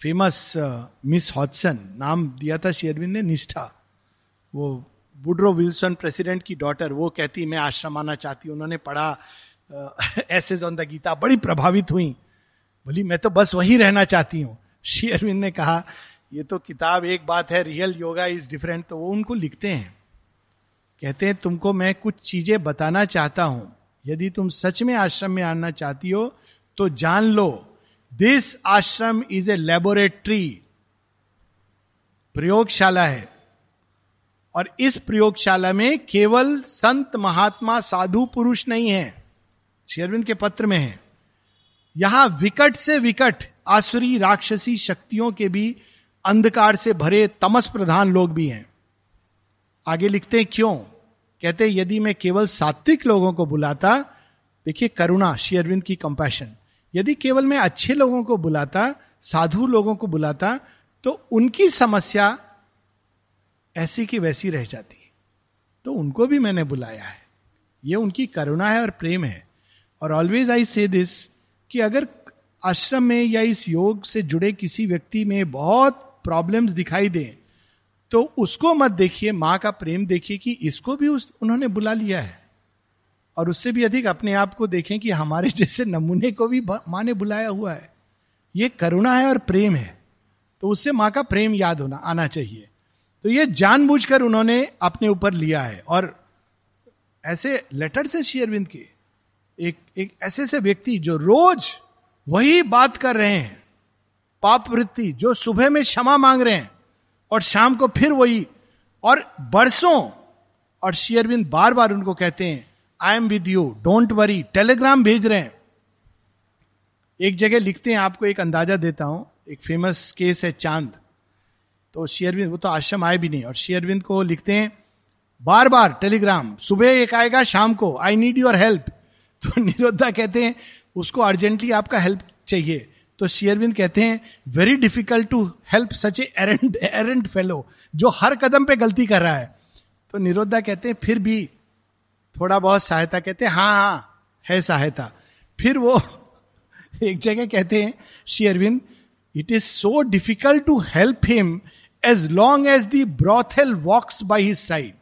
फ़ेमस मिस हॉटसन नाम दिया था शेयरविंद ने, निष्ठा, वो बुड्रो विल्सन, प्रेसिडेंट की डॉटर, वो कहती, मैं आश्रम आना चाहती हूँ। उन्होंने पढ़ा एसेज ऑन द गीता, बड़ी प्रभावित हुई। बोली, मैं तो बस वही रहना चाहती हूँ। श्री अरविंद ने कहा, ये तो किताब एक बात है, रियल योगा इज़ डिफरेंट। तो वो उनको लिखते हैं। कहते हैं, तुमको मैं कुछ चीज़ें बताना चाहता हूँ। यदि तुम सच में आश्रम में आना चाहती हो तो जान लो this ashram is a laboratory, प्रयोगशाला है। और इस प्रयोगशाला में केवल संत महात्मा साधु पुरुष नहीं है। शेरविंद के पत्र में है। यहाँ विकट से विकट आसुरी राक्षसी शक्तियों के भी अंधकार से भरे तमस प्रधान लोग भी हैं। आगे लिखते हैं, क्यों? कहते हैं, यदि मैं केवल सात्विक लोगों को बुलाता, देखिए करुणा शेयरविंद की कंपैशन यदि केवल मैं अच्छे लोगों को बुलाता, साधु लोगों को बुलाता तो उनकी समस्या ऐसी की वैसी रह जाती है। तो उनको भी मैंने बुलाया है। ये उनकी करुणा है और प्रेम है। और ऑलवेज आई से दिस कि अगर आश्रम में या इस योग से जुड़े किसी व्यक्ति में बहुत प्रॉब्लम्स दिखाई दें तो उसको मत देखिए, माँ का प्रेम देखिए कि इसको भी उस, उन्होंने बुला लिया है। और उससे भी अधिक अपने आप को देखें कि हमारे जैसे नमूने को भी, माँ ने बुलाया हुआ है। ये करुणा है और प्रेम है। तो उससे माँ का प्रेम याद होना, आना चाहिए। तो ये जानबूझकर उन्होंने अपने ऊपर लिया है और ऐसे लेटर से शेयरविंद के, एक एक ऐसे से व्यक्ति जो रोज वही बात कर रहे हैं, पाप वृत्ति, जो सुबह में क्षमा मांग रहे हैं और शाम को फिर वही, और बरसों, और शेयरविंद बार बार उनको कहते हैं I am with you don't worry telegram भेज रहे हैं। एक जगह लिखते हैं, आपको एक अंदाज़ा देता हूँ, एक फ़ेमस केस है चाँद। तो शेयरविंद वो तो आश्रम आए भी नहीं। और शेयरविंद को लिखते हैं बार बार टेलीग्राम, सुबह एक आएगा, शाम को आई नीड योर हेल्प तो निरोधा कहते हैं, उसको अर्जेंटली आपका हेल्प चाहिए। तो शेयरविंद कहते हैं very difficult to help such errant errant fellow जो हर कदम पे गलती कर रहा है। तो निरोधा कहते हैं, फिर भी थोड़ा बहुत सहायता कहते हैं हाँ हाँ है सहायता। फिर वो एक जगह कहते हैं शेयरविंद it is so difficult to help him as long as the brothel walks by his side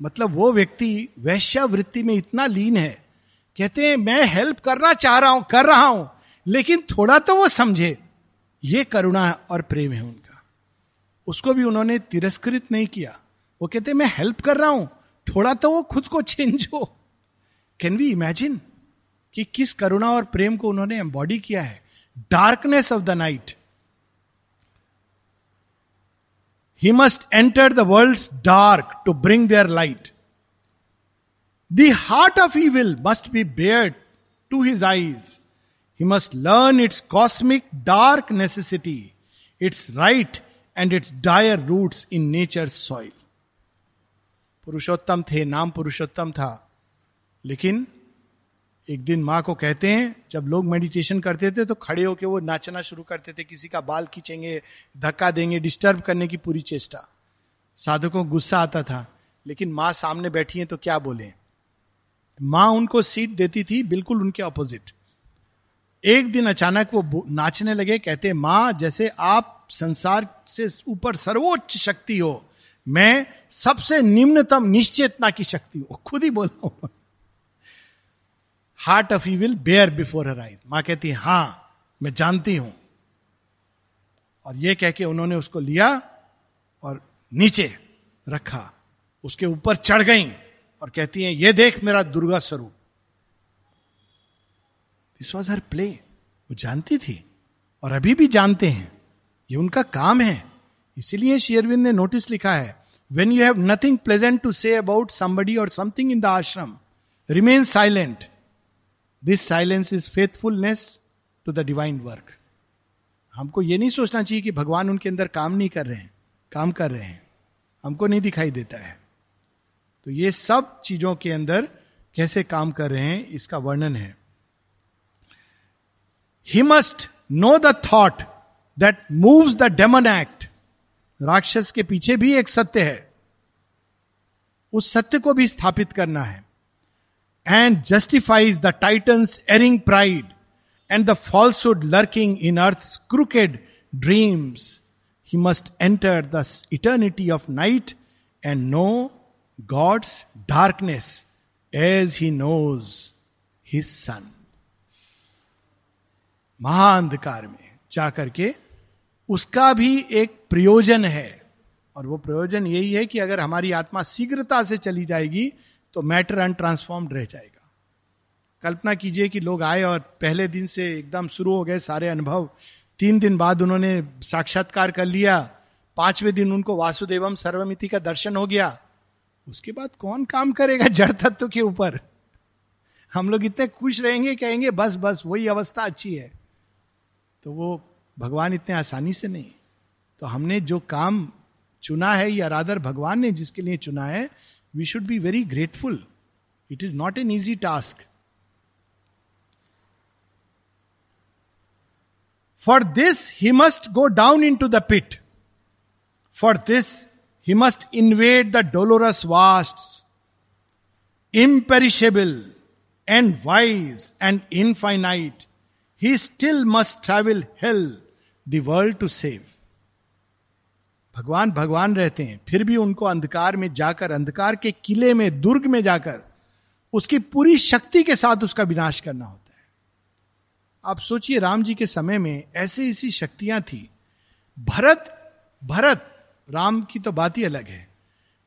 मतलब वो व्यक्ति वैश्यावृत्ति में इतना लीन है। कहते हैं, मैं हेल्प करना चाह रहा हूँ, कर रहा हूँ, लेकिन थोड़ा तो वो समझे। ये करुणा और प्रेम है उनका। उसको भी उन्होंने तिरस्कृत नहीं किया। वो कहते मैं हेल्प कर रहा हूँ, थोड़ा तो वो खुद को चेंज हो। कैन वी इमेजिन कि किस करुणा और प्रेम को उन्होंने एम्बॉडी किया है? Darkness of the night he must enter the world dark to bring there light The heart of evil must be bared to his eyes. He must learn its cosmic dark necessity, its right and its dire roots in nature's soil. Purushottam थे नाम पुरुषोत्तम था लेकिन एक दिन माँ को कहते हैं, जब लोग मेडिटेशन करते थे तो खड़े होकर वो नाचना शुरू करते थे, किसी का बाल खींचेंगे, धक्का देंगे डिस्टर्ब करने की पूरी चेष्टा। साधकों गुस्सा आता था, लेकिन माँ सामने बैठी है तो क्या बोले? माँ उनको सीट देती थी, बिल्कुल उनके ऑपोजिट एक दिन अचानक वो नाचने लगे, कहते माँ, जैसे आप संसार से ऊपर सर्वोच्च शक्ति हो, मैं सबसे निम्नतम निश्चेतना की शक्ति हूँ। खुद ही बोला। Heart of you will bear before her eyes माँ कहती है मैं जानती हूँ। और ये कह के उन्होंने उसको लिया और नीचे रखा। उसके ऊपर चढ़ गई और कहती हैं, ये देख मेरा दुर्गा स्वरूप। दिस वॉज़ हर प्ले वो जानती थी और अभी भी जानते हैं। ये उनका काम है। इसीलिए शेयरविंद ने नोटिस लिखा है when you have nothing pleasant to say about somebody और something in the ashram remain silent this silence is faithfulness to the divine work हमको ये नहीं सोचना चाहिए कि भगवान उनके अंदर काम नहीं कर रहे हैं, काम कर रहे हैं। हमको नहीं दिखाई देता है। तो ये सब चीज़ों के अंदर कैसे काम कर रहे हैं, इसका वर्णन है। He must know the thought that moves the demon act राक्षस के पीछे भी एक सत्य है। उस सत्य को भी स्थापित करना है। And justifies the Titan's erring pride and the falsehood lurking in earth crooked dreams he must enter the eternity of night and know God's darkness as he knows his sun महाअंधकार में जाकर के उसका भी एक प्रयोजन है। और वो प्रयोजन यही है कि अगर हमारी आत्मा शीघ्रता से चली जाएगी तो मैटर अनट्रांसफॉर्म्ड रह जाएगा। कल्पना कीजिए कि लोग आए और पहले दिन से एकदम शुरू हो गए सारे अनुभव। तीन दिन बाद उन्होंने साक्षात्कार कर लिया। पाँचवें दिन उनको वासुदेवम सर्वमिति का दर्शन हो गया। उसके बाद कौन काम करेगा जड़ तत्व के ऊपर? हम लोग इतने खुश रहेंगे, कहेंगे, बस बस, वही अवस्था अच्छी है। तो वो भगवान इतने आसानी से नहीं। तो हमने जो काम चुना है या रादर भगवान ने जिसके लिए चुना है we should be very grateful. It is not an easy task. For this, he must go down into the pit. For this, he must invade the dolorous vasts, imperishable and wise and infinite. He still must travel hell, the world to save. भगवान भगवान रहते हैं, फिर भी उनको अंधकार में जाकर, अंधकार के किले में, दुर्ग में जाकर, उसकी पूरी शक्ति के साथ उसका विनाश करना होता है। आप सोचिए, राम जी के समय में ऐसी ऐसी शक्तियाँ थी। भरत भरत, राम की तो बात ही अलग है।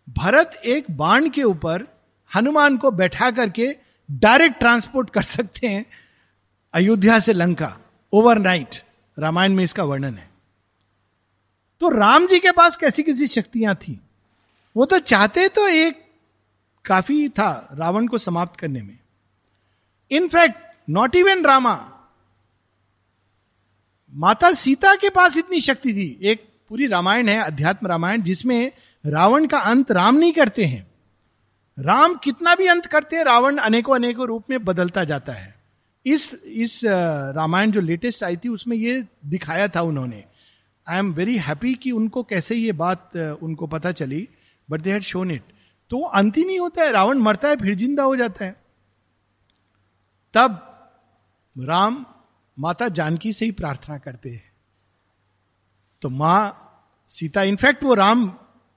भरत एक बाण के ऊपर हनुमान को बैठा करके डायरेक्ट ट्रांसपोर्ट कर सकते हैं अयोध्या से लंका, ओवरनाइट। रामायण में इसका वर्णन है। तो राम जी के पास कैसी कैसी शक्तियाँ थी? वो तो चाहते तो एक काफ़ी था रावण को समाप्त करने में। इनफैक्ट नॉट इवन रामा, माता सीता के पास इतनी शक्ति थी। एक पूरी रामायण है, अध्यात्म रामायण, जिसमें रावण का अंत राम नहीं करते हैं। राम कितना भी अंत करते हैं, रावण अनेकों अनेकों रूप में बदलता जाता है। इस इस रामायण जो लेटेस्ट आई थी, उसमें ये दिखाया था उन्होंने आई एम वेरी हैप्पी कि उनको कैसे ये बात उनको पता चली but they had shown it तो वो अंत ही नहीं होता है, रावण मरता है, फिर ज़िंदा हो जाता है। तब राम माता जानकी से ही प्रार्थना करते हैं। तो माँ सीता इनफैक्ट वो राम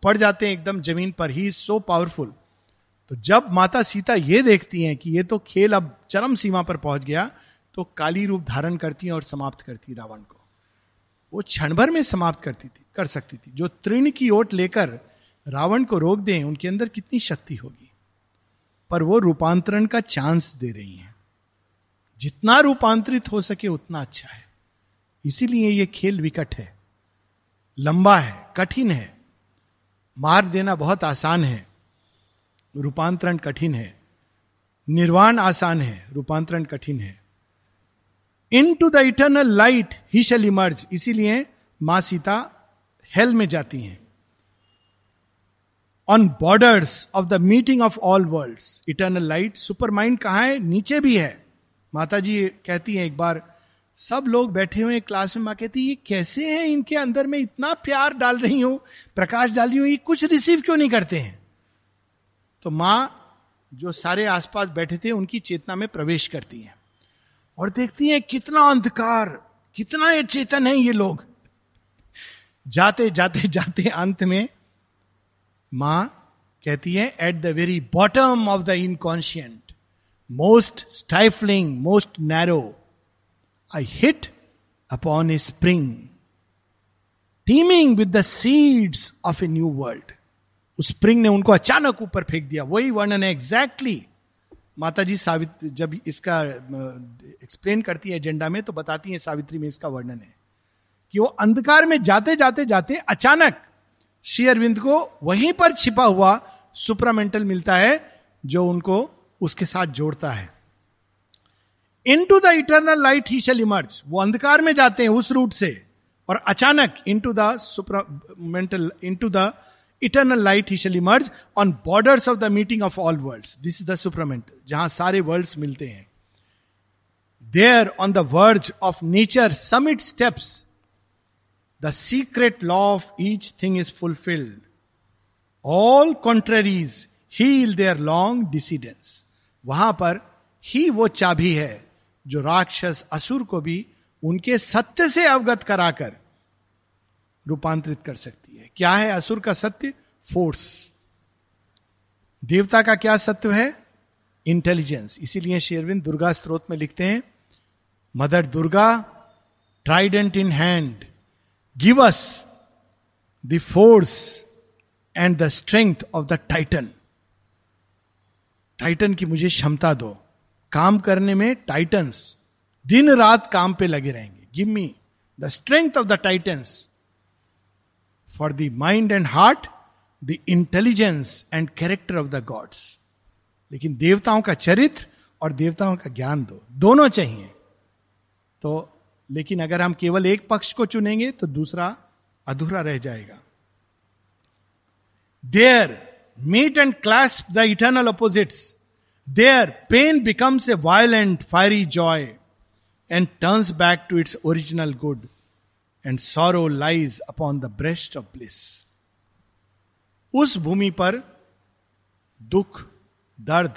पड़ जाते हैं, एकदम ज़मीन पर ही सो पावरफुल तो जब माता सीता ये देखती हैं कि ये तो खेल अब चरम सीमा पर पहुँच गया तो काली रूप धारण करती हैं और समाप्त करती है रावण को। वो क्षण भर में समाप्त करती थी, कर सकती थी। जो तृण की ओट लेकर रावण को रोक दें, उनके अंदर कितनी शक्ति होगी। पर वो रूपांतरण का चांस दे रही हैं। जितना रूपांतरित हो सके उतना अच्छा है। इसीलिए ये खेल विकट है। लंबा है, कठिन है। मार देना बहुत आसान है। रूपांतरण कठिन है। निर्वाण आसान है, रूपांतरण कठिन है। Into the eternal light he shall emerge इसीलिए माँ सीता हेल में जाती हैं। On borders of the meeting of all world eternal light supermind कहा है? नीचे भी है। माता जी कहती हैं एक बार, सब लोग बैठे हुए क्लास में। माँ कहती है, ये कैसे हैं इनके अंदर में? इतना प्यार डाल रही हूँ। प्रकाश डाल रही हूँ। ये कुछ रिसीव क्यों नहीं करते हैं? तो माँ, जो सारे आसपास बैठे थे, उनकी चेतना में प्रवेश करती हैं। और देखती हैं कितना अंधकार, कितना ये चेतन है ये लोग जाते जाते जाते अंत में माँ कहती है at the very bottom of the inconscient most stifling most narrow I hit upon a spring teeming with the seeds of a new world उस स्प्रिंग ने उनको अचानक ऊपर फेंक दिया वही वर्णन है एग्जैक्टली exactly. माता जी सावित्री जब इसका एक्सप्लेन करती है एजेंडा में तो बताती है सावित्री में इसका वर्णन है कि वो अंधकार में जाते जाते जाते अचानक श्री अरविंद को वहीं पर छिपा हुआ सुपरामेंटल मिलता है जो उनको उसके साथ जोड़ता है। Into the eternal light he shall emerge वो अंधकार में जाते हैं उस रूट से और अचानक into the supramental into the eternal light he shall emerge on borders of the meeting of all world this is the supramental जहाँ सारे वर्ल्ड्स मिलते हैं। There on the verge of nature summit steps the secret law of each thing is fulfilled all contraries heal their long dissidence वहाँ पर ही वो चाबी है, जो राक्षस असुर को भी उनके सत्य से अवगत कराकर रूपांतरित कर सकती है। क्या है असुर का सत्य? फोर्स देवता का क्या सत्य है? इंटेलिजेंस इसीलिए शेरविंद दुर्गा स्त्रोत में लिखते हैं, mother Durga trident in hand give us the force and the strength of the Titan Titan की मुझे क्षमता दो। काम करने में टाइटन्स दिन रात काम पे लगे रहेंगे। Give me the strength of the Titans for the mind and heart the intelligence and character of the gods लेकिन देवताओं का चरित्र और देवताओं का ज्ञान दो, दोनों चाहिए। तो लेकिन अगर हम केवल एक पक्ष को चुनेंगे तो दूसरा अधूरा रह जाएगा। There meet and clasp the eternal opposites there pain becomes a violent fiery joy and turns back to its original good and sorrow lies upon the breast of bliss उस भूमि पर दुख, दर्द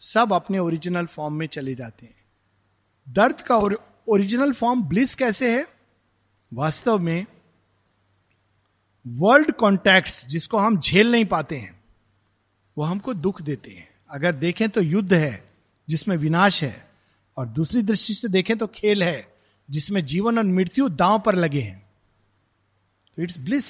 सब अपने ओरिजिनल फॉर्म में चले जाते हैं। दर्द का ओरिजिनल फॉर्म ब्लिस कैसे है? वास्तव में वर्ल्ड कॉन्टैक्ट जिसको हम झेल नहीं पाते हैं, वो हमको दुख देते हैं। अगर देखें तो युद्ध है, जिसमें विनाश है, और दूसरी दृष्टि से देखें तो खेल है। जिसमें जीवन और मृत्यु दांव पर लगे हैं। तो इट्स ब्लिस।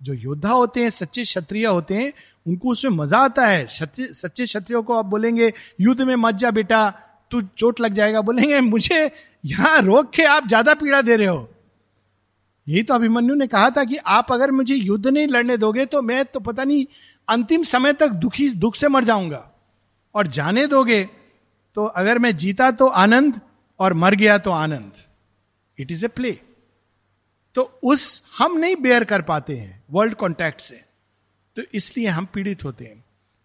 जो योद्धा होते हैं, सच्चे क्षत्रिय होते हैं, उनको उसमें मज़ा आता है। सच्चे क्षत्रियो को आप बोलेंगे, युद्ध में मत जा बेटा, तू चोट लग जाएगा। बोलेंगे, मुझे यहाँ रोक के आप ज़्यादा पीड़ा दे रहे हो। यही तो अभिमन्यु ने कहा था कि आप अगर मुझे युद्ध नहीं लड़ने दोगे तो मैं तो पता नहीं, अंतिम समय तक दुखी, दुख से मर जाऊँगा। और जाने दोगे तो अगर मैं जीता तो आनंद, और मर गया तो आनंद। इट इज़ ए प्ले तो उस हम नहीं बेयर कर पाते हैं वर्ल्ड कॉन्टैक्ट से। तो इसलिए हम पीड़ित होते हैं।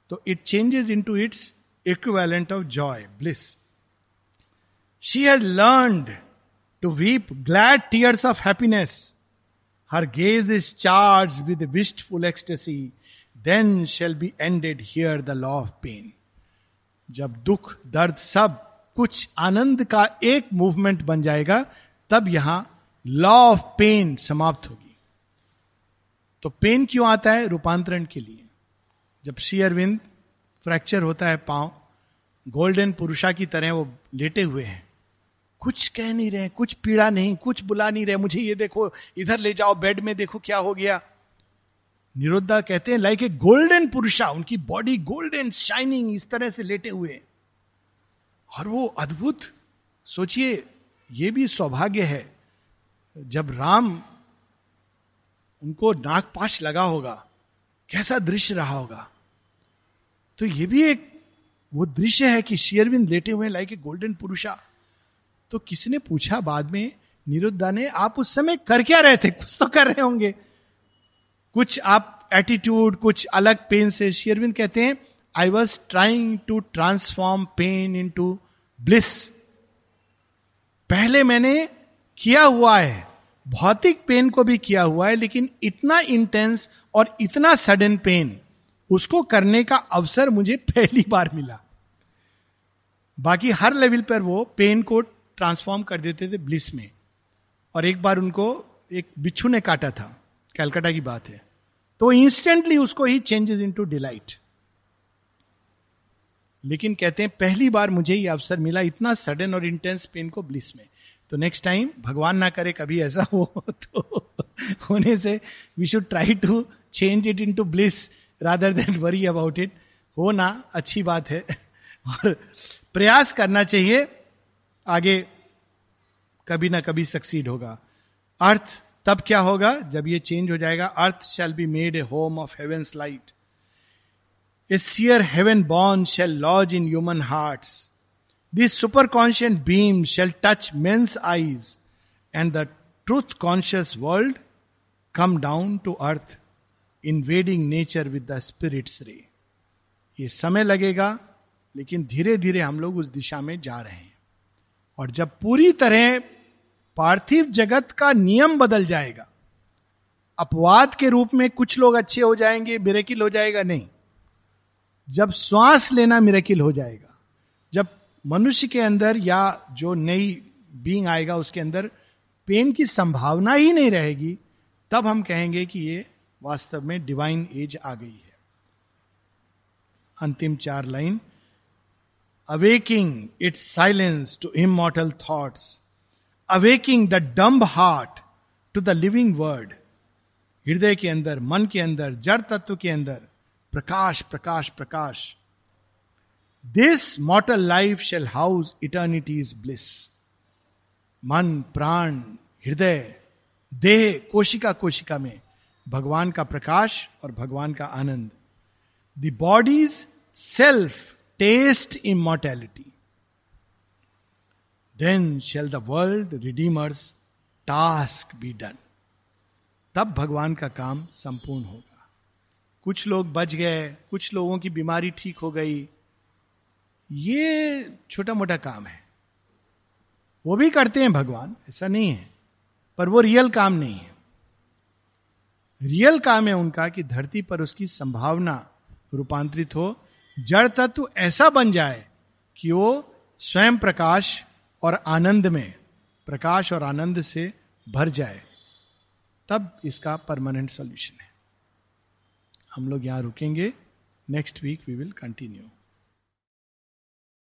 तो it changes into its equivalent of joy bliss she has learn to weep glad tears of happiness her gaze is charge with wistful ecstasy then shall be ended here the law of pain जब दुख, दर्द सब कुछ आनंद का एक movement बन जाएगा तब यहाँ लॉ ऑफ़ पेन समाप्त होगी। तो पेन क्यों आता है? रूपांतरण के लिए। जब श्री अरविंद फ्रैक्चर होता है पाँव गोल्डन पुरुषा की तरह वो लेटे हुए हैं। कुछ कह नहीं रहे, कुछ पीड़ा नहीं, कुछ बुला नहीं रहे, मुझे ये देखो, इधर ले जाओ बेड में देखो क्या हो गया। निरुद्धा कहते हैं लाइक ए गोल्डन पुरुषा, उनकी बॉडी गोल्डन शाइनिंग इस तरह से लेटे हुए और वो अद्भुत, सोचिए ये भी सौभाग्य है, जब राम उनको नागपाश लगा होगा, कैसा दृश्य रहा होगा। तो ये भी एक वो दृश्य है कि शेयरविंद लेटे हुए लाइक ए गोल्डन पुरुषा। तो किसने पूछा बाद में, निरुद्धा ने, आप उस समय कर क्या रहे थे? कुछ तो कर रहे होंगे। कुछ आप एटीट्यूड कुछ अलग पेन से शेयरविंद कहते हैं I was trying to transform pain into bliss पहले मैंने किया हुआ है। भौतिक पेन को भी किया हुआ है, लेकिन इतना इंटेंस और इतना सडन पेन उसको करने का अवसर मुझे पहली बार मिला। बाकी हर लेवल पर वो पेन को ट्रांसफॉर्म कर देते थे ब्लिस में। और एक बार उनको एक बिच्छू ने काटा था। कैलकाटा की बात है। तो इंस्टेंटली उसको ही चेंजेस इनटू डिलाइट लेकिन कहते हैं, पहली बार मुझे ये अवसर मिला इतना सडन और इंटेंस पेन को ब्लिस में। तो नेक्स्ट टाइम भगवान ना करे कभी ऐसा हो तो होने से we should try to change it into bliss rather than worry about it हो ना, अच्छी बात है। और प्रयास करना चाहिए, आगे कभी ना कभी सक्सीड होगा। अर्थ तब क्या होगा? जब ये चेंज हो जाएगा earth shall be made a home of heaven's light a seer heaven born shall lodge in human heart this superconscious beam shall touch men's eyes and the truth conscious world come down to earth invading nature with the spirit's ray ये समय लगेगा, लेकिन धीरे धीरे हम लोग उस दिशा में जा रहे हैं। और जब पूरी तरह पार्थिव जगत का नियम बदल जाएगा, अपवाद के रूप में कुछ लोग अच्छे हो जाएँगे मिरेकिल हो जाएगा, नहीं। जब श्वास लेना मिरेकिल हो जाएगा, जब मनुष्य के अंदर या जो नई बींग आएगा, उसके अंदर पेन की संभावना ही नहीं रहेगी, तब हम कहेंगे कि ये वास्तव में डिवाइन एज आ गई है। अंतिम चार line awaking its silence to immortal thoughts awaking the dumb heart to the living word हृदय के अंदर, मन के अंदर, जड़ तत्व के अंदर प्रकाश प्रकाश प्रकाश। This mortal life shall house eternity's bliss मन, प्राण, हृदय, देह, कोशिका कोशिका में भगवान का प्रकाश और भगवान का आनंद। The body's self taste in immortality then shall the world redeemer's task be done तब भगवान का काम संपूर्ण होगा। कुछ लोग बच गए, कुछ लोगों की बीमारी ठीक हो गई। ये छोटा मोटा काम है। वो भी करते हैं भगवान, ऐसा नहीं है, पर वो रियल काम नहीं है। रियल काम है उनका कि धरती पर उसकी संभावना रूपांतरित हो, जड़ तत्व ऐसा बन जाए कि वो स्वयं प्रकाश और आनंद में, प्रकाश और आनंद से भर जाए। तब इसका परमानेंट सॉल्यूशन है। हम लोग यहाँ रुकेंगे। Next week we will continue